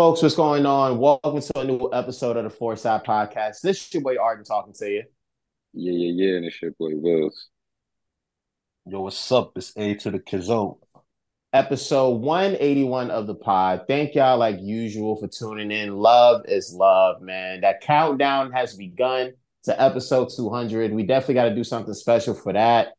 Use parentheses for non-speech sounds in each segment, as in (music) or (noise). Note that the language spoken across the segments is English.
Folks, what's going on? Welcome to a new episode of the Four Side Podcast. This is your boy Arden talking to you. Yeah, yeah, yeah. And it's your boy Wills. Yo, what's up? It's A to the Kizzo. Episode 181 of the pod. Thank y'all, like usual, for tuning in. Love is love, man. That countdown has begun to episode 200. We definitely got to do something special for that.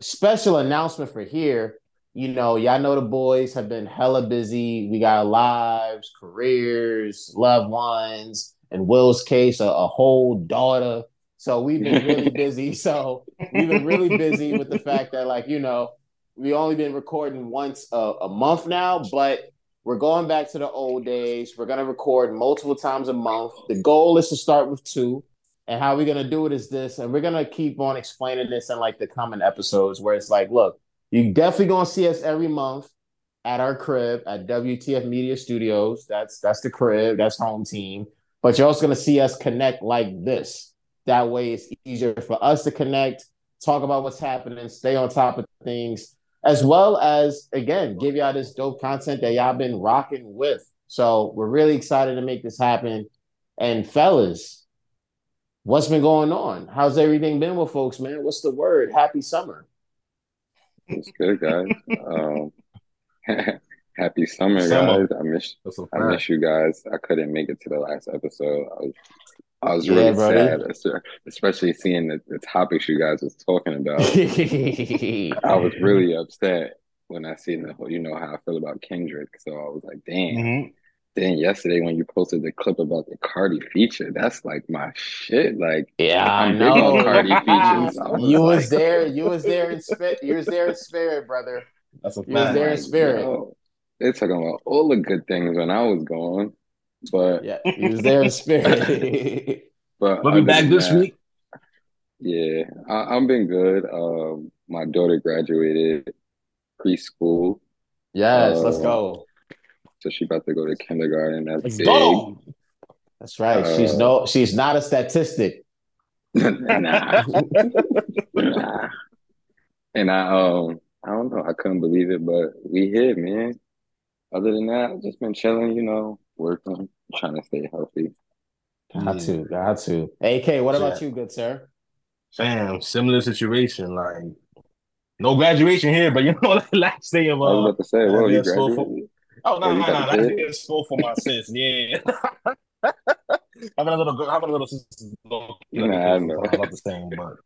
Special announcement for here. You know, y'all know the boys have been hella busy. We got lives, careers, loved ones. In Will's case, a, a whole daughter. So we've been really (laughs) busy. So we've been really busy with the fact that, like, you know, we only been recording once a, a month now, but we're going back to the old days. We're gonna record multiple times a month. The goal is to start with two. And how we're gonna do it is this, and we're gonna keep on explaining this in like the coming episodes where it's like, look, you definitely gonna see us every month at our crib at WTF Media Studios. That's that's the crib, that's home team. But you're also gonna see us connect like this. That way it's easier for us to connect, talk about what's happening, stay on top of things, as well as again, give y'all this dope content that y'all been rocking with. So we're really excited to make this happen. And fellas, what's been going on? How's everything been with folks, man? What's the word? Happy summer. It's good, guys. um, (laughs) happy summer, summer, guys. I miss I miss you guys. I couldn't make it to the last episode. I was I was really yeah, sad, especially seeing the, the topics you guys was talking about. (laughs) I was really upset when I seen the whole, you know how I feel about Kendrick. So I was like, damn. Mm-hmm. Then yesterday when you posted the clip about the Cardi feature, that's like my shit. Like, yeah, I'm I know. Cardi (laughs) features. Was you like, was there. You was there in spirit. You was there in spirit, brother. That's a you was there in spirit. You know, they're talking about all the good things when I was gone, but yeah, you was there in spirit. (laughs) but we'll be back this that, week. Yeah, I, have been good. Um, my daughter graduated preschool. Yes, let's go. So she about to go to kindergarten. That's Let's big. Go. That's right. Uh, she's no. She's not a statistic. (laughs) nah. nah. And I um I don't know. I couldn't believe it, but we hit, man. Other than that, I've just been chilling. You know, working, trying to stay healthy. Got to, got to. AK, what about you, good sir? Fam, similar situation. Like, no graduation here, but you know, (laughs) last day of uh, I was about to say, well, you graduated. Oh no, no, no, no! That's school for my sis. Yeah. (laughs) having a little, having a little sister. You know, I know. About the same, but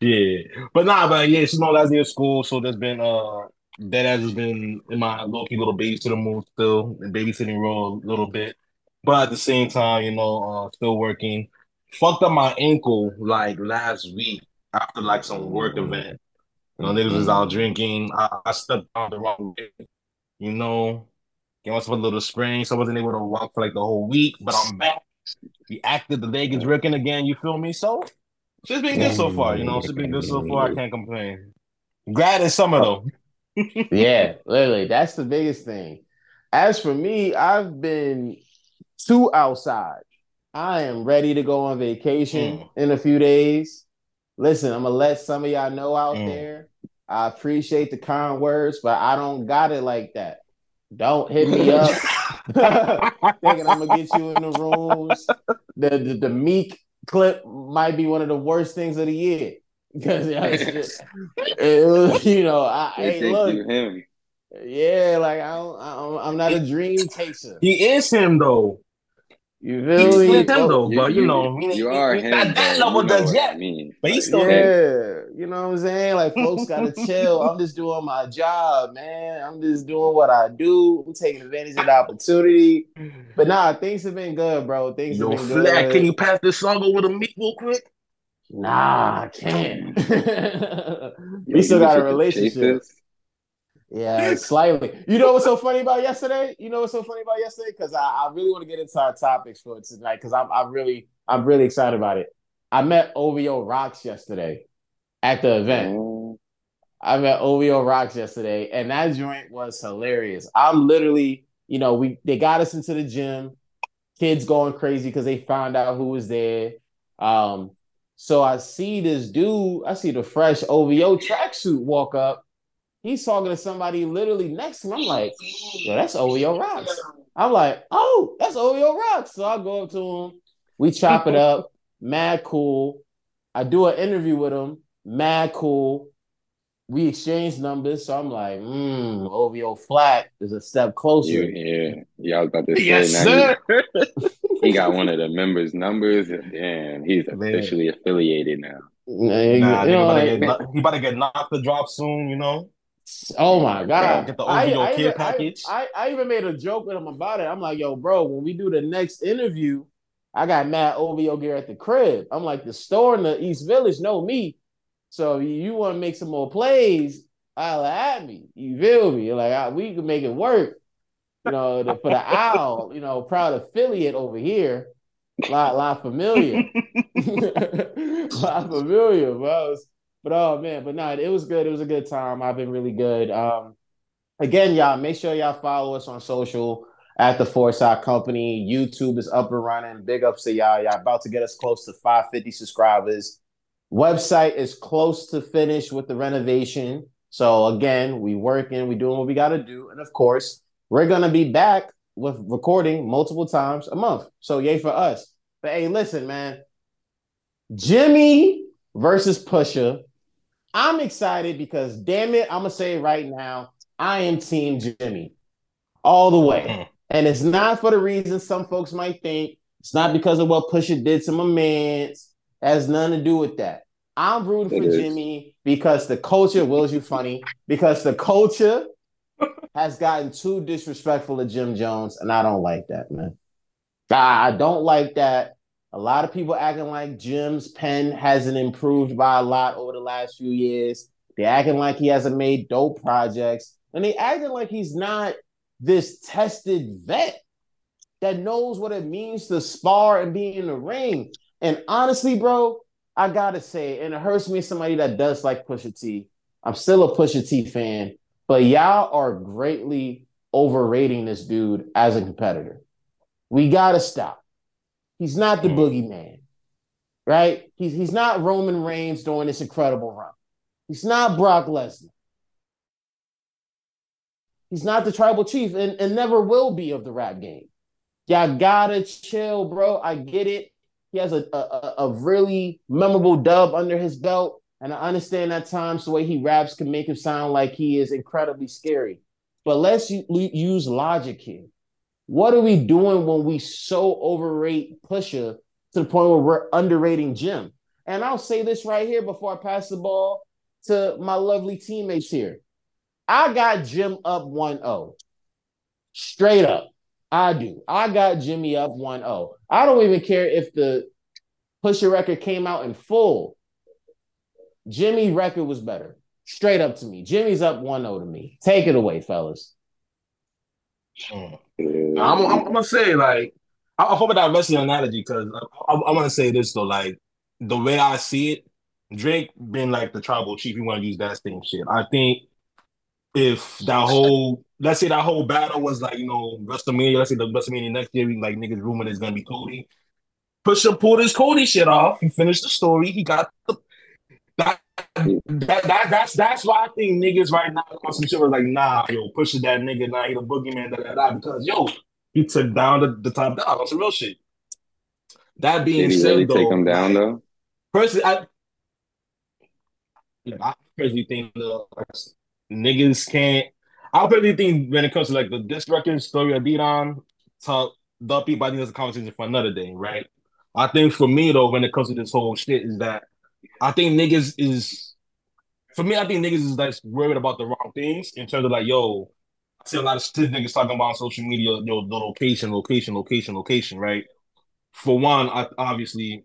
yeah, but nah, but yeah, she's my last of school, so there's been uh that has been in my low key little babysitter mood still, and babysitting role a little bit, but at the same time, you know, uh, still working. Fucked up my ankle like last week after like some work event. You know, niggas was out drinking. I, I stepped on the wrong way. You know, Came off a little sprain, so I wasn't able to walk for like the whole week, but I'm back. The active, the leg is working again. You feel me? So it's been good so far. You know, it's been good so far. I can't complain. Glad it's summer though. (laughs) yeah, literally, that's the biggest thing. As for me, I've been too outside. I am ready to go on vacation mm. in a few days. Listen, I'm gonna let some of y'all know out mm. there. I appreciate the kind words, but I don't got it like that. Don't hit me up. (laughs) Thinking I'm gonna get you in the rooms. The, the, the Meek clip might be one of the worst things of the year (laughs) because it was, you know, I (laughs) hey, look, him. yeah, like I don't, I am not a dream chaser. He is him though. You feel me? him oh, though, but you, you know, you, you are. Not that level does yet. But he's still yeah, him. you know what I'm saying? Like folks gotta chill. I'm just doing my job, man. I'm just doing what I do. I'm taking advantage of the opportunity. But nah, things have been good, bro. Things Yo, have been Flat, good. Can you pass this song over to me real quick? Nah, I can't. (laughs) we still got a relationship. Yeah, slightly. You know what's so funny about yesterday? You know what's so funny about yesterday? Because I, I, really want to get into our topics for tonight because I'm I'm really I'm really excited about it. I met OVO Rocks yesterday at the event. I met OVO Rocks yesterday, and that joint was hilarious. I'm literally, you know, we they got us into the gym, kids going crazy because they found out who was there. Um, so I see this dude, I see the fresh OVO tracksuit walk up He's talking to somebody literally next to him. I'm like, yo, that's OVO Rocks. I'm like, oh, that's OVO Rocks. So I go up to him. We chop it up. Mad cool. I do an interview with him. Mad cool. We exchange numbers. So I'm like, hmm, OVO Flat is a step closer. Yeah, yeah. yeah I was about to say, yes, sir. He, (laughs) he, got one of the members' numbers, and he's officially Man. affiliated now. Nah, you know, he, about like, get, he about to get knocked the drop soon, you know. Oh my god! Get the OVO I, I, package. I, I, I, even made a joke with him about it. I'm like, yo, bro, when we do the next interview, I got mad OVO gear at the crib. I'm like, the store in the East Village know me. So you want to make some more plays, holla at me. You feel me? Like I, we can make it work. You know, the, for the owl, you know, proud affiliate over here. Lot, lot familiar. (laughs) lot familiar, bro. But oh man, but no, it was good. It was a good time. I've been really good. Um, again, y'all, make sure y'all follow us on social at the Four Side Company. YouTube is up and running. Big ups to y'all. Y'all about to get us close to 550 subscribers. Website is close to finish with the renovation. So again, we working, we doing what we got to do, and of course, we're gonna be back with recording multiple times a month. So yay for us. But hey, listen, man, Jimmy versus Pusha I'm excited because damn it, I'm gonna say right now, I am team Jimmy all the way. Mm. And it's not for the reason some folks might think. It's not because of what Pusha did to my man. It has nothing to do with that. I'm rooting it for is. Jimmy because the culture wills you funny, because the culture has gotten too disrespectful to Jim Jones, and I don't like that, man. I don't like that. A lot of people acting like Jim's pen hasn't improved by a lot over the last few years. They're acting like he hasn't made dope projects. And they acting like he's not this tested vet that knows what it means to spar and be in the ring. And honestly, bro, I gotta say, and it hurts me somebody that does like Pusha T. I'm still a Pusha T fan, but y'all are greatly overrating this dude as a competitor. We gotta stop. He's not the mm. boogeyman, right? He's he's not Roman Reigns doing this incredible run. He's not Brock Lesnar. He's not the tribal chief and, and never will be of the rap game. Y'all gotta chill, bro. I get it. He has a, a, a really memorable dub under his belt. And I understand at times the way he raps can make him sound like he is incredibly scary. But let's use logic here. What are we doing when we so overrate Pusha to the point where we're underrating Jim? And I'll say this right here before I pass the ball to my lovely teammates here. I got Jim up 1 0. Straight up. I do. I got Jimmy up 1 0. I don't even care if the Pusha record came out in full. Jimmy's record was better. Straight up to me. Jimmy's up 1 0 to me. Take it away, fellas. Mm. I'm, I'm, I'm, gonna say like I, I hope that wrestling analogy because I, I, I want to say this though like the way I see it, Drake being like the tribal chief, you want to use that same shit. I think if that whole let's say that whole battle was like you know WrestleMania, let's say the WrestleMania next year, like niggas rumor is gonna be Cody. Pusha pulled his Cody shit off. He finished the story. He got the that that, that that's that's why I think niggas right now on some shit was like, nah, yo, pushing that nigga, nah, he the boogeyman, da, da, da, because yo, he took down the, the top dog on some real shit. That being said, really though, take him down though. Personally, I, I personally think the niggas can't. I personally think when it comes to like the disc record story of Adidon, talk the people, I think that's a conversation for another day, right? I think for me though, when it comes to this whole shit, is that I think niggas is for me. I think niggas is like worried about the wrong things in terms of like, yo, I see a lot of niggas talking about on social media, yo, the location, location, location, location. Right. For one, I obviously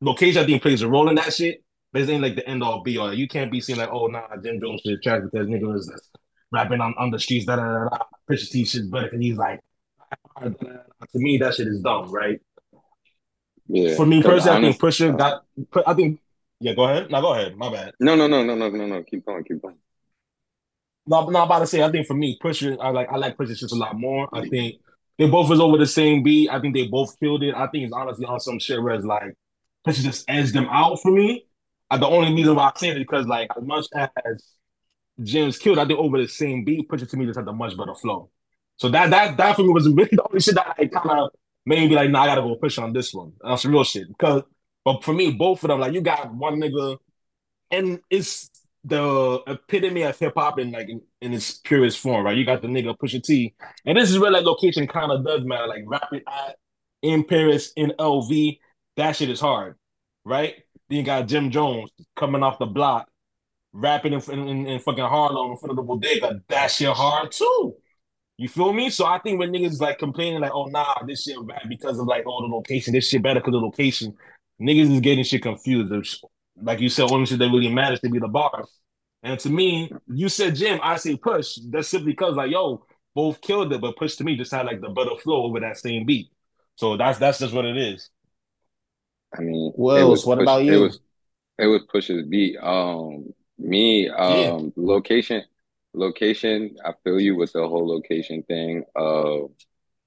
location I think plays a role in that shit. But it ain't like the end all be all. You can't be saying like, oh nah, Jim Jones shit trash because niggas is rapping on, on the streets. Da da da. da. Pusha T shit better because he's like. To me, that shit is dumb, right? Yeah. For me personally, I think Pusha got. I think yeah, go ahead. No, go ahead. My bad. No, no, no, no, no, no, no. Keep going. Keep going. No, I'm about to say. I think for me, Pusha, I like I like Pusha just a lot more. I think they both was over the same beat. I think they both killed it. I think it's honestly on some shit where it's like Pusha just edged them out for me. Uh, the only reason why I say it is because like as much as Jim's killed, I think over the same beat, Pusha to me just had a much better flow. So that that that for me was (laughs) really the only shit that I kind of made me be like, nah, I gotta go push on this one. That's real shit. Because but for me, both of them, like you got one nigga, and it's the epitome of hip hop in like in, in, its purest form, right? You got the nigga Pusha T, and this is where like location kind of does matter. Like rapping at in Paris in LV, that shit is hard, right? Then you got Jim Jones coming off the block, rapping in, in, in fucking Harlem in front of the bodega. That shit hard too. You feel me? So I think when niggas like complaining like, oh nah, this shit bad because of like oh the location, this shit better because of the location. Niggas is getting shit confused. Like you said, only shit that really matters to be the bars. And to me, you said Jim, I say push. That's simply because like yo, both killed it, but push to me just had like the better flow over that same beat. So that's that's just what it is. I mean, Wills, what push, about you? It was it was Push's beat. Um, me, um, yeah. location, location. I feel you with the whole location thing. Uh,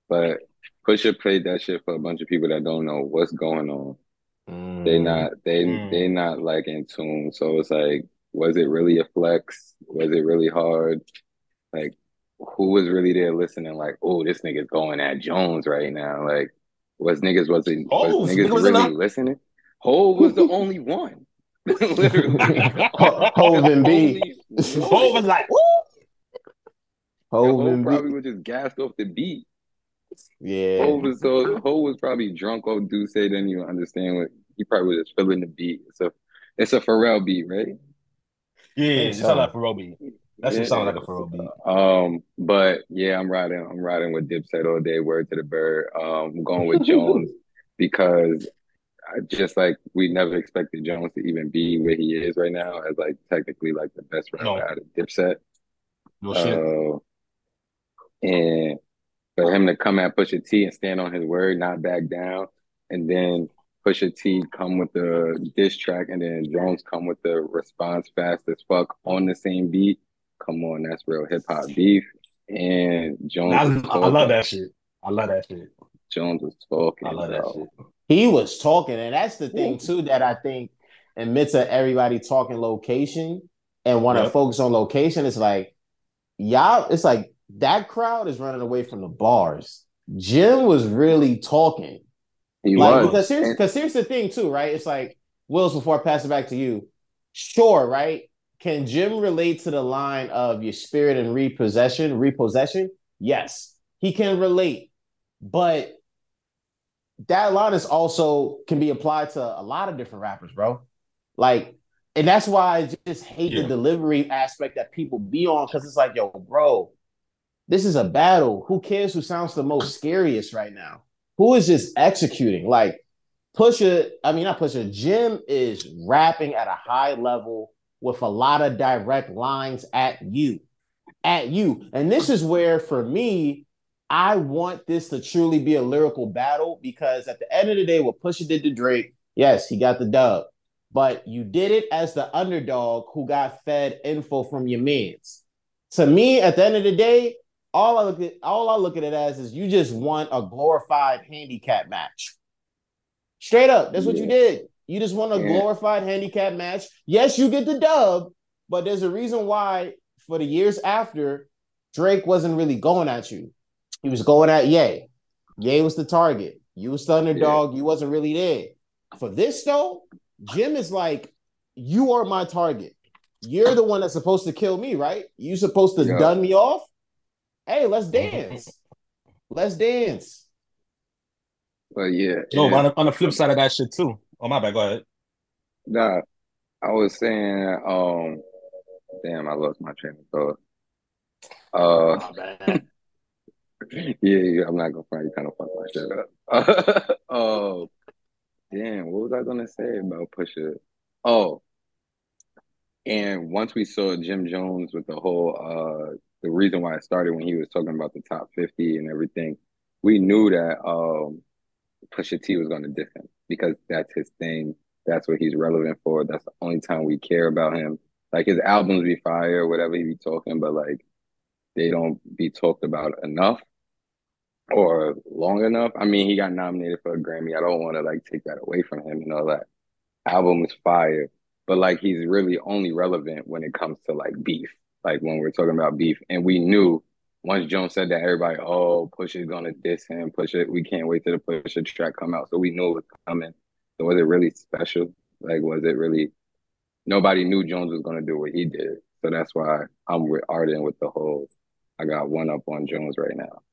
but Pusha played that shit for a bunch of people that don't know what's going on. Mm. They not they mm. they not like in tune. So it's like, was it really a flex? Was it really hard? Like, who was really there listening? Like, oh, this nigga's going at Jones right now. Like, was niggas wasn't oh, was niggas really not... listening? Hov was the only one. (laughs) Literally. (laughs) Hov and B. Hov was like, Hov and probably was just gassed off the beat. Yeah. Hov was so Hov was probably drunk off D'USSÉ, didn't even understand what he probably was just feeling the beat. It's a it's a Pharrell beat, right? Yeah, it sounds like Pharrell beat. That should yeah. sound like a Pharrell beat. Um, but yeah, I'm riding. I'm riding with Dipset all day. Word to the bird. Um, I'm going with Jones (laughs) because I just like we never expected Jones to even be where he is right now as like technically like the best rapper no. out of Dipset. No shit. Uh, and for him to come at Pusha T and stand on his word, not back down, and then Pusha T come with the diss track, and then Jones come with the response fast as fuck on the same beat Come on, that's real hip hop beef. And Jones, I, I, love that shit. I love that shit. Jones was talking. I love that shit. He was talking, and that's the thing too that I think amidst of everybody talking location and want to yep. focus on location, it's like y'all. It's like that crowd is running away from the bars. Jim was really talking. He like, was because here's because here's the thing too, right? It's like Wills. Before I pass it back to you, sure, right? Can Jim relate to the line of your spirit and repossession, repossession? Yes, he can relate. But that line is also can be applied to a lot of different rappers, bro. Like, and that's why I just hate yeah. the delivery aspect that people be on because it's like, yo, bro, this is a battle. Who cares who sounds the most scariest right now? Who is just executing? Like, Pusha, I mean, not Pusha, Jim is rapping at a high level with a lot of direct lines at you, at you. And this is where, for me, I want this to truly be a lyrical battle because at the end of the day, what Pusha did to Drake, yes, he got the dub, but you did it as the underdog who got fed info from your mans. To me, at the end of the day, all I look at all I look at it as is you just want a glorified handicap match. Straight up, that's what you did. You just want a yeah. glorified handicap match. Yes, you get the dub, but there's a reason why for the years after, Drake wasn't really going at you. He was going at Ye. Ye was the target. You was the underdog. Yeah. You wasn't really there. For this though, Jim is like, you are my target. You're the one that's supposed to kill me, right? You supposed to yeah. dun me off. Hey, let's dance. let's dance. But yeah. No, on the, on the flip side of that shit too. Oh my bad. Go ahead. Nah, I was saying, um, damn, I lost my train of thought. Uh, (laughs) yeah, yeah, I'm not gonna find you kind of fuck my shit up. (laughs) oh, damn, what was I gonna say about push Pusha? Oh, and once we saw Jim Jones with the whole, uh, the reason why it started when he was talking about the top 50 and everything, we knew that um, Pusha T was gonna diss him because that's his thing. That's what he's relevant for. That's the only time we care about him. Like his albums be fire, whatever he be talking, but like they don't be talked about enough or long enough. I mean, he got nominated for a Grammy. I don't want to like take that away from him and all that. Album is fire, but like he's really only relevant when it comes to like beef. Like when we're talking about beef, and we knew once Jones said that, everybody, oh, Pusha is gonna diss him. Pusha, we can't wait till the Pusha track come out. So we knew it was coming. So was it really special? Like, was it really? Nobody knew Jones was gonna do what he did. So that's why I'm with Arden with the whole. I got one up on Jones right now.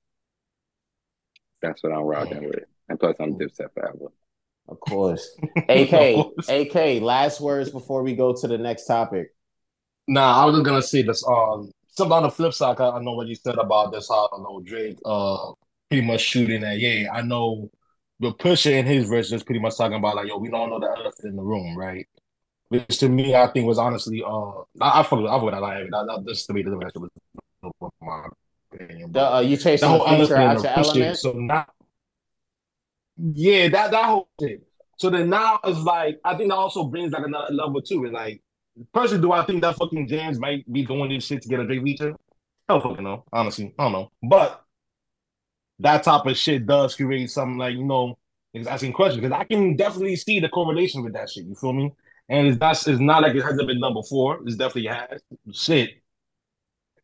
That's what I'm rocking with, and plus I'm Dipset forever. Of course. (laughs) AK, AK, last words before we go to the next topic. Nah, I was just gonna say this. Um, something on the flip side, I know what you said about this. How I know Drake, uh, pretty much shooting at yeah. I know the Pusha in his verse is pretty much talking about like, yo, we don't know the elephant in the room, right? Which to me, I think was honestly, uh, I, I forgot, I forgot that line. That, that, this to me doesn't actually my opinion. The, uh, you chasing the, the feature out your element. So now, yeah, that that whole thing. So then now it's like I think that also brings like another level too. It's like personally, do I think that fucking James might be doing this shit to get a Drake feature? I don't fucking know. Honestly, I don't know. But that type of shit does create something like you know, asking questions because I can definitely see the correlation with that shit. You feel me? And it's not it's not like it hasn't been done before. It's definitely has. Shit.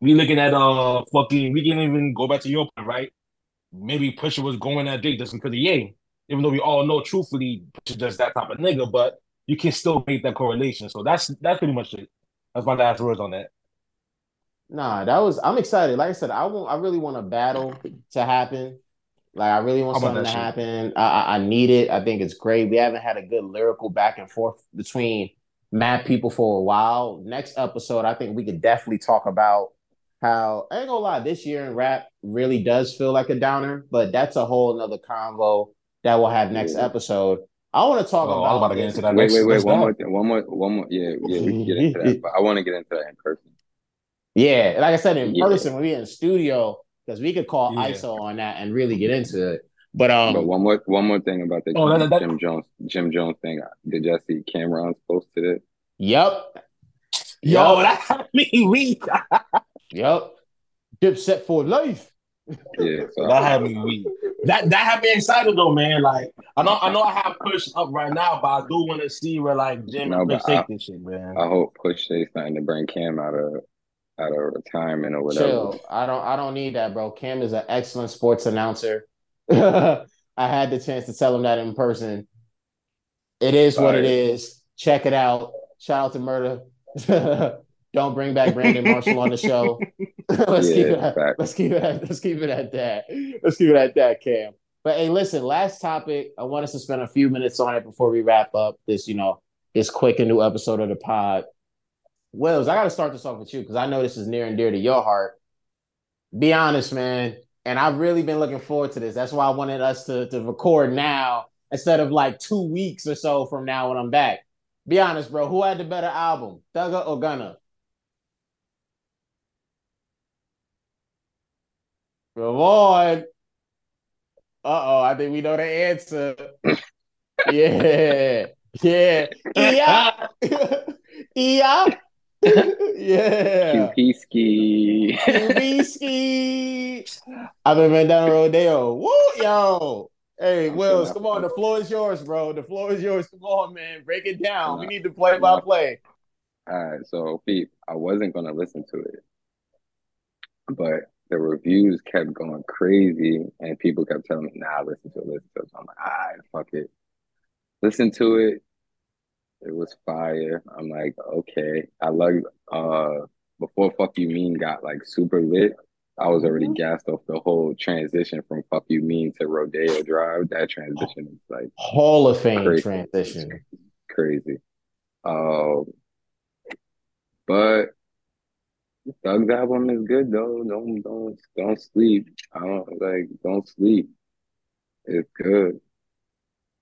We looking at uh fucking we can even go back to your point, right? Maybe Pusha was going that day just because of Ye even though we all know truthfully just that type of nigga, but you can still make that correlation. So that's that's pretty much it. That's my last words on that. Nah, that was I'm excited. Like I said, I want I really want a battle to happen. Like I really want something to shit? happen. I, I need it. I think it's great. We haven't had a good lyrical back and forth between mad people for a while. Next episode, I think we could definitely talk about how I ain't gonna lie, this year in rap really does feel like a downer, but that's a whole another convo that we'll have next episode. I want to talk oh, about. I'm about to get into that. Wait, wait, wait. One more, thing, one more, one more. Yeah, yeah. We can get into that, but I want to get into that in person. Yeah, like I said, in yeah. person when we in studio, because we could call yeah. ISO on that and really get into it. But um, but one more, one more thing about the oh, Jim, that, that, Jim Jones, Jim Jones thing. Did y'all see Cam'ron's posted it? Yep. Yo, yep. that had me weak. (laughs) yep. Dipset for life. Yeah, so that had me weak. That that had me excited though, man. Like I know I know I have push up right now, but I do want to see where like Jim no, and take this shit, man. I hope push say something to bring Cam out of out of retirement or whatever. Chill. I don't I don't need that, bro. Cam is an excellent sports announcer. (laughs) I had the chance to tell him that in person. It is what it is. Check it out. Shout out to Murder. (laughs) Don't bring back Brandon Marshall on the show. (laughs) (laughs) let's yeah, keep it. At, let's keep it. At, let's keep it at that. Let's keep it at that, Cam. But hey, listen. Last topic. I want us to spend a few minutes on it before we wrap up this. You know, this quick and new episode of the pod. Wills, I got to start this off with you because I know this is near and dear to your heart. Be honest, man. And I've really been looking forward to this. That's why I wanted us to, to record now instead of like two weeks or so from now when I'm back. Be honest, bro. Who had the better album, Thugger or Gunna? Come on. Uh oh, I think we know the answer. (coughs) yeah. Yeah. (laughs) Yeah. yeah. yeah. QP ski. QP ski. I've been Bandana Rodeo. Woo, yo. Hey, Wills, come on. The floor is yours, bro. The floor is yours. Come on, man. Break it down. We need to play by play. All right. So, Pete, I wasn't going to listen to it, but the reviews kept going crazy and people kept telling me, nah, listen to it, listen to it. So I'm like, all right, fuck it. Listen to it. It was fire. I'm like, okay. I love uh before Fuck You Mean got like super lit, I was already mm-hmm. gassed off the whole transition from Fuck You Mean to Rodeo Drive. That transition is like Hall of Fame crazy. transition. Crazy. Um but Thug's album is good though. Don't don't don't sleep. I don't like don't sleep. It's good.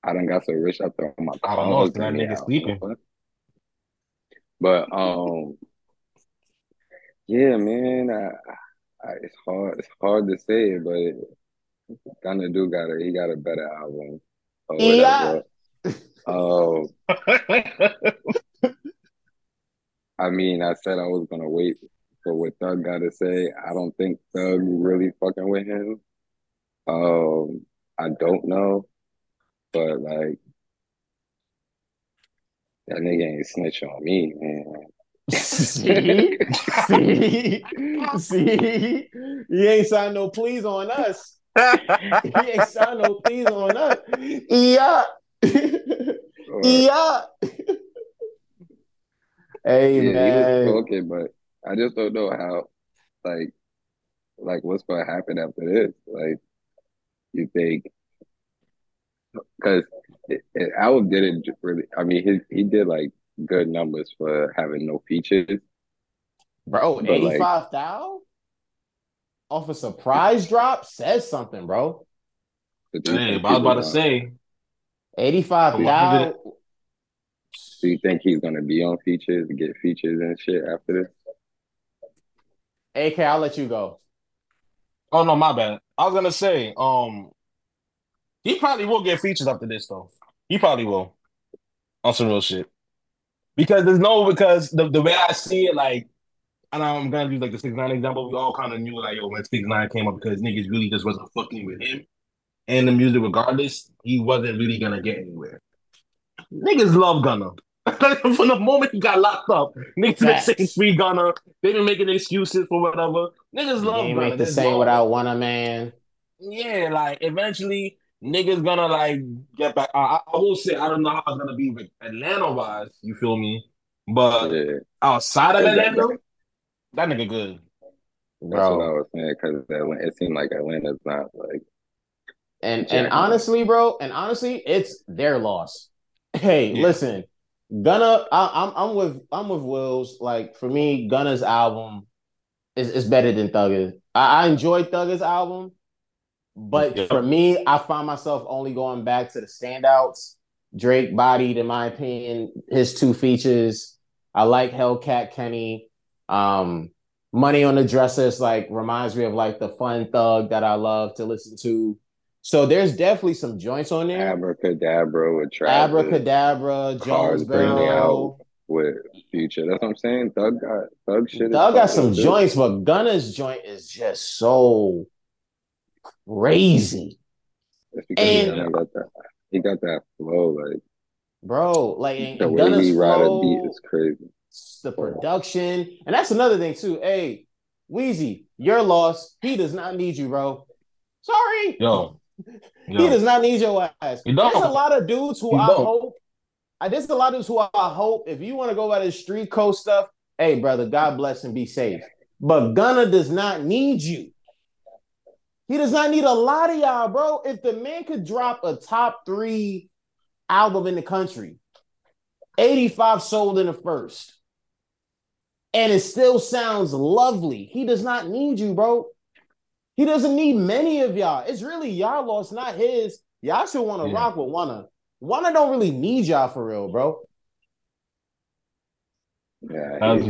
I don't got so rich out there on my. I don't know if that nigga sleeping. But um, yeah, man. I, I, it's hard. It's hard to say, but Gunna do got a he got a better album. Or whatever. Yeah. Um. (laughs) I mean, I said I was gonna wait for what Thug got to say. I don't think Thug really fucking with him. Um, I don't know, but like that nigga ain't snitch on me, man. (laughs) see, see, see, he ain't signed no pleas on us. he ain't signed no pleas on us. Yeah, yeah. hey yeah, man, he was talking, but I just don't know how, like, like what's going to happen after this. Like, you think because album didn't really. I mean, his he did like good numbers for having no features. Bro, eighty five thousand off a surprise drop says something, bro. Hey, I was about to say eighty five thousand. Do you think he's gonna be on features, get features and shit after this? AK, I'll let you go. Oh no, my bad. I was gonna say, um, he probably will get features after this though. He probably will. On some real shit. Because there's no because the, the way I see it, like, and I'm gonna use like the six nine example. We all kind of knew like, yo, when six nine came up because niggas really just wasn't fucking with him and the music. Regardless, he wasn't really gonna get anywhere. Niggas love Gunna. (laughs) From the moment he got locked up, niggas been saying free Gunna. They been making excuses for whatever. Niggas love Gunna. Make the same without one a man. Yeah, like eventually niggas gonna like get back. I, I will say I don't know how it's gonna be with Atlanta wise. You feel me? But yeah. outside of Atlanta, that nigga good. That's Bro. what I was saying because it seemed like Atlanta's not like. And and honestly, bro, and honestly, it's their loss. Hey, yeah. listen, Gunna, I, am I'm, I'm with I'm with Wills. Like for me, Gunna's album is, is better than Thugger's. I, I enjoyed Thugger's album, but yeah. for me, I find myself only going back to the standouts. Drake bodied, in my opinion, his two features. I like Hellcat Kenny. Um, Money on the Dresser is like reminds me of like the fun thug that I love to listen to. So there's definitely some joints on there. Abracadabra with Travis. Abracadabra, Jonesboro with Future. That's what I'm saying. Thug got Thug shit. Thug got some joints, but Gunna's joint is just so crazy. And he got that. He got that flow, like bro, like the way he ride a beat is crazy. The production, and that's another thing too. Hey, Weezy, your loss. He does not need you, bro. Sorry, yo, he does not need your ass. There's a lot of dudes who I hope. I there's a lot of dudes who I hope if you want to go by the street code stuff. Hey, brother, God bless and be safe. But Gunna does not need you. He does not need a lot of y'all, bro. If the man could drop a top three album in the country, 85 sold in the first, and it still sounds lovely, he does not need you, bro. He doesn't need many of y'all. It's really y'all lost, not his. Y'all should want to yeah. rock with Wunna. Wunna don't really need y'all for real, bro. Yeah, That's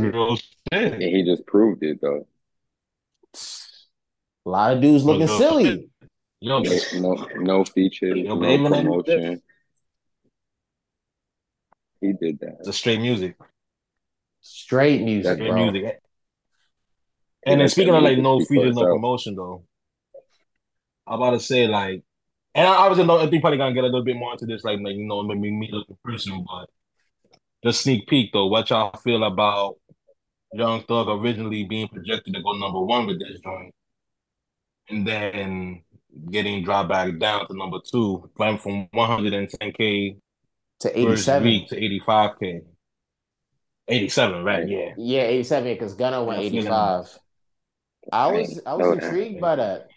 he, he just proved it though. A lot of dudes looking silly. no, no, no features, no promotion. He did that. It's a straight music. Straight music, straight bro. music. And then speaking of like no features, no promotion though, I'm about to say like, and I obviously know I think probably gonna get a little bit more into this, like like you know maybe me looking person, but just sneak peek though, what y'all feel about Young Thug originally being projected to go number one with this joint, and then getting dropped back down to number two, went from 110k to 87 week to 85k. 87, right? Yeah, yeah, 87 because Gunna went 85. I was I was intrigued by that.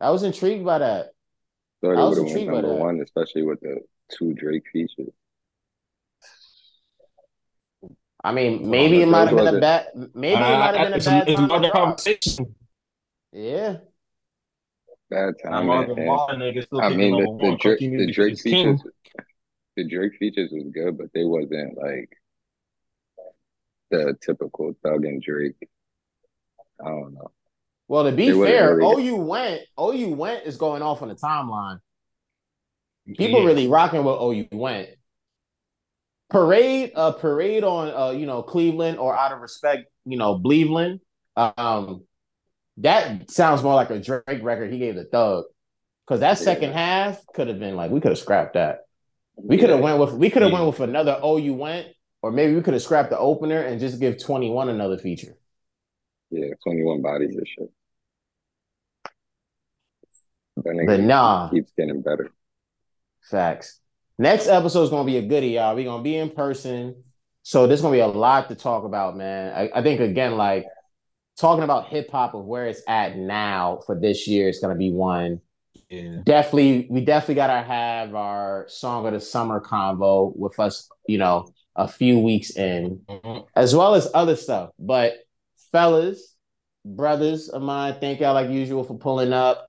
I was intrigued by that. I was intrigued by that. One, especially with the two Drake features. I mean, maybe it might have been a bad. Maybe it might have been a bad time. It's conversation. Yeah bad time. And, and, I mean, the, the, Drake, the Drake features, the Drake features was good, but they wasn't like the typical Thug and Drake. I don't know. Well, to be fair, really... OU went, OU went is going off on the timeline. People yeah. really rocking with OU went. Parade, a uh, parade on, uh, you know, Cleveland or out of respect, you know, Cleveland. Um, that sounds more like a Drake record he gave the thug. Cause that second yeah. half could have been like we could have scrapped that. We could have yeah. went with we could have went with another oh you went or maybe we could have scrapped the opener and just give 21 another feature. Yeah, 21 bodies this shit. But nah, keeps getting better. Facts. Next episode is gonna be a goodie, y'all. We're gonna be in person, so there's gonna be a lot to talk about, man. I, I think again, like talking about hip hop of where it's at now for this year is gonna be one. Yeah. Definitely, we definitely gotta have our song of the summer convo with us, you know, a few weeks in, mm-hmm. as well as other stuff. But fellas, brothers of mine, thank y'all like usual for pulling up.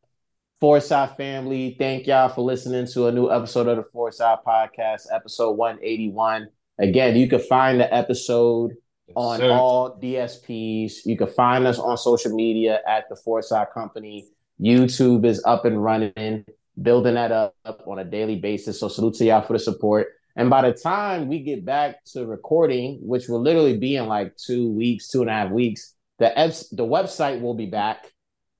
Four Side family, thank y'all for listening to a new episode of the Four Side Podcast, episode 181. Again, you can find the episode yes, on sir. all DSPs. You can find us on social media at the Four Side Company. YouTube is up and running, building that up, up on a daily basis. So salute to y'all for the support. And by the time we get back to recording, which will literally be in like two weeks, two and a half weeks, the the website will be back.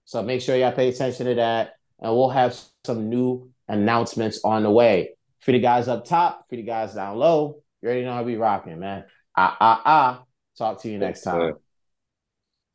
So make sure y'all pay attention to that and we'll have some new announcements on the way. For the guys up top, for the guys down low, you already know I'll be rocking, man. Ah, ah, ah. Talk to you next time.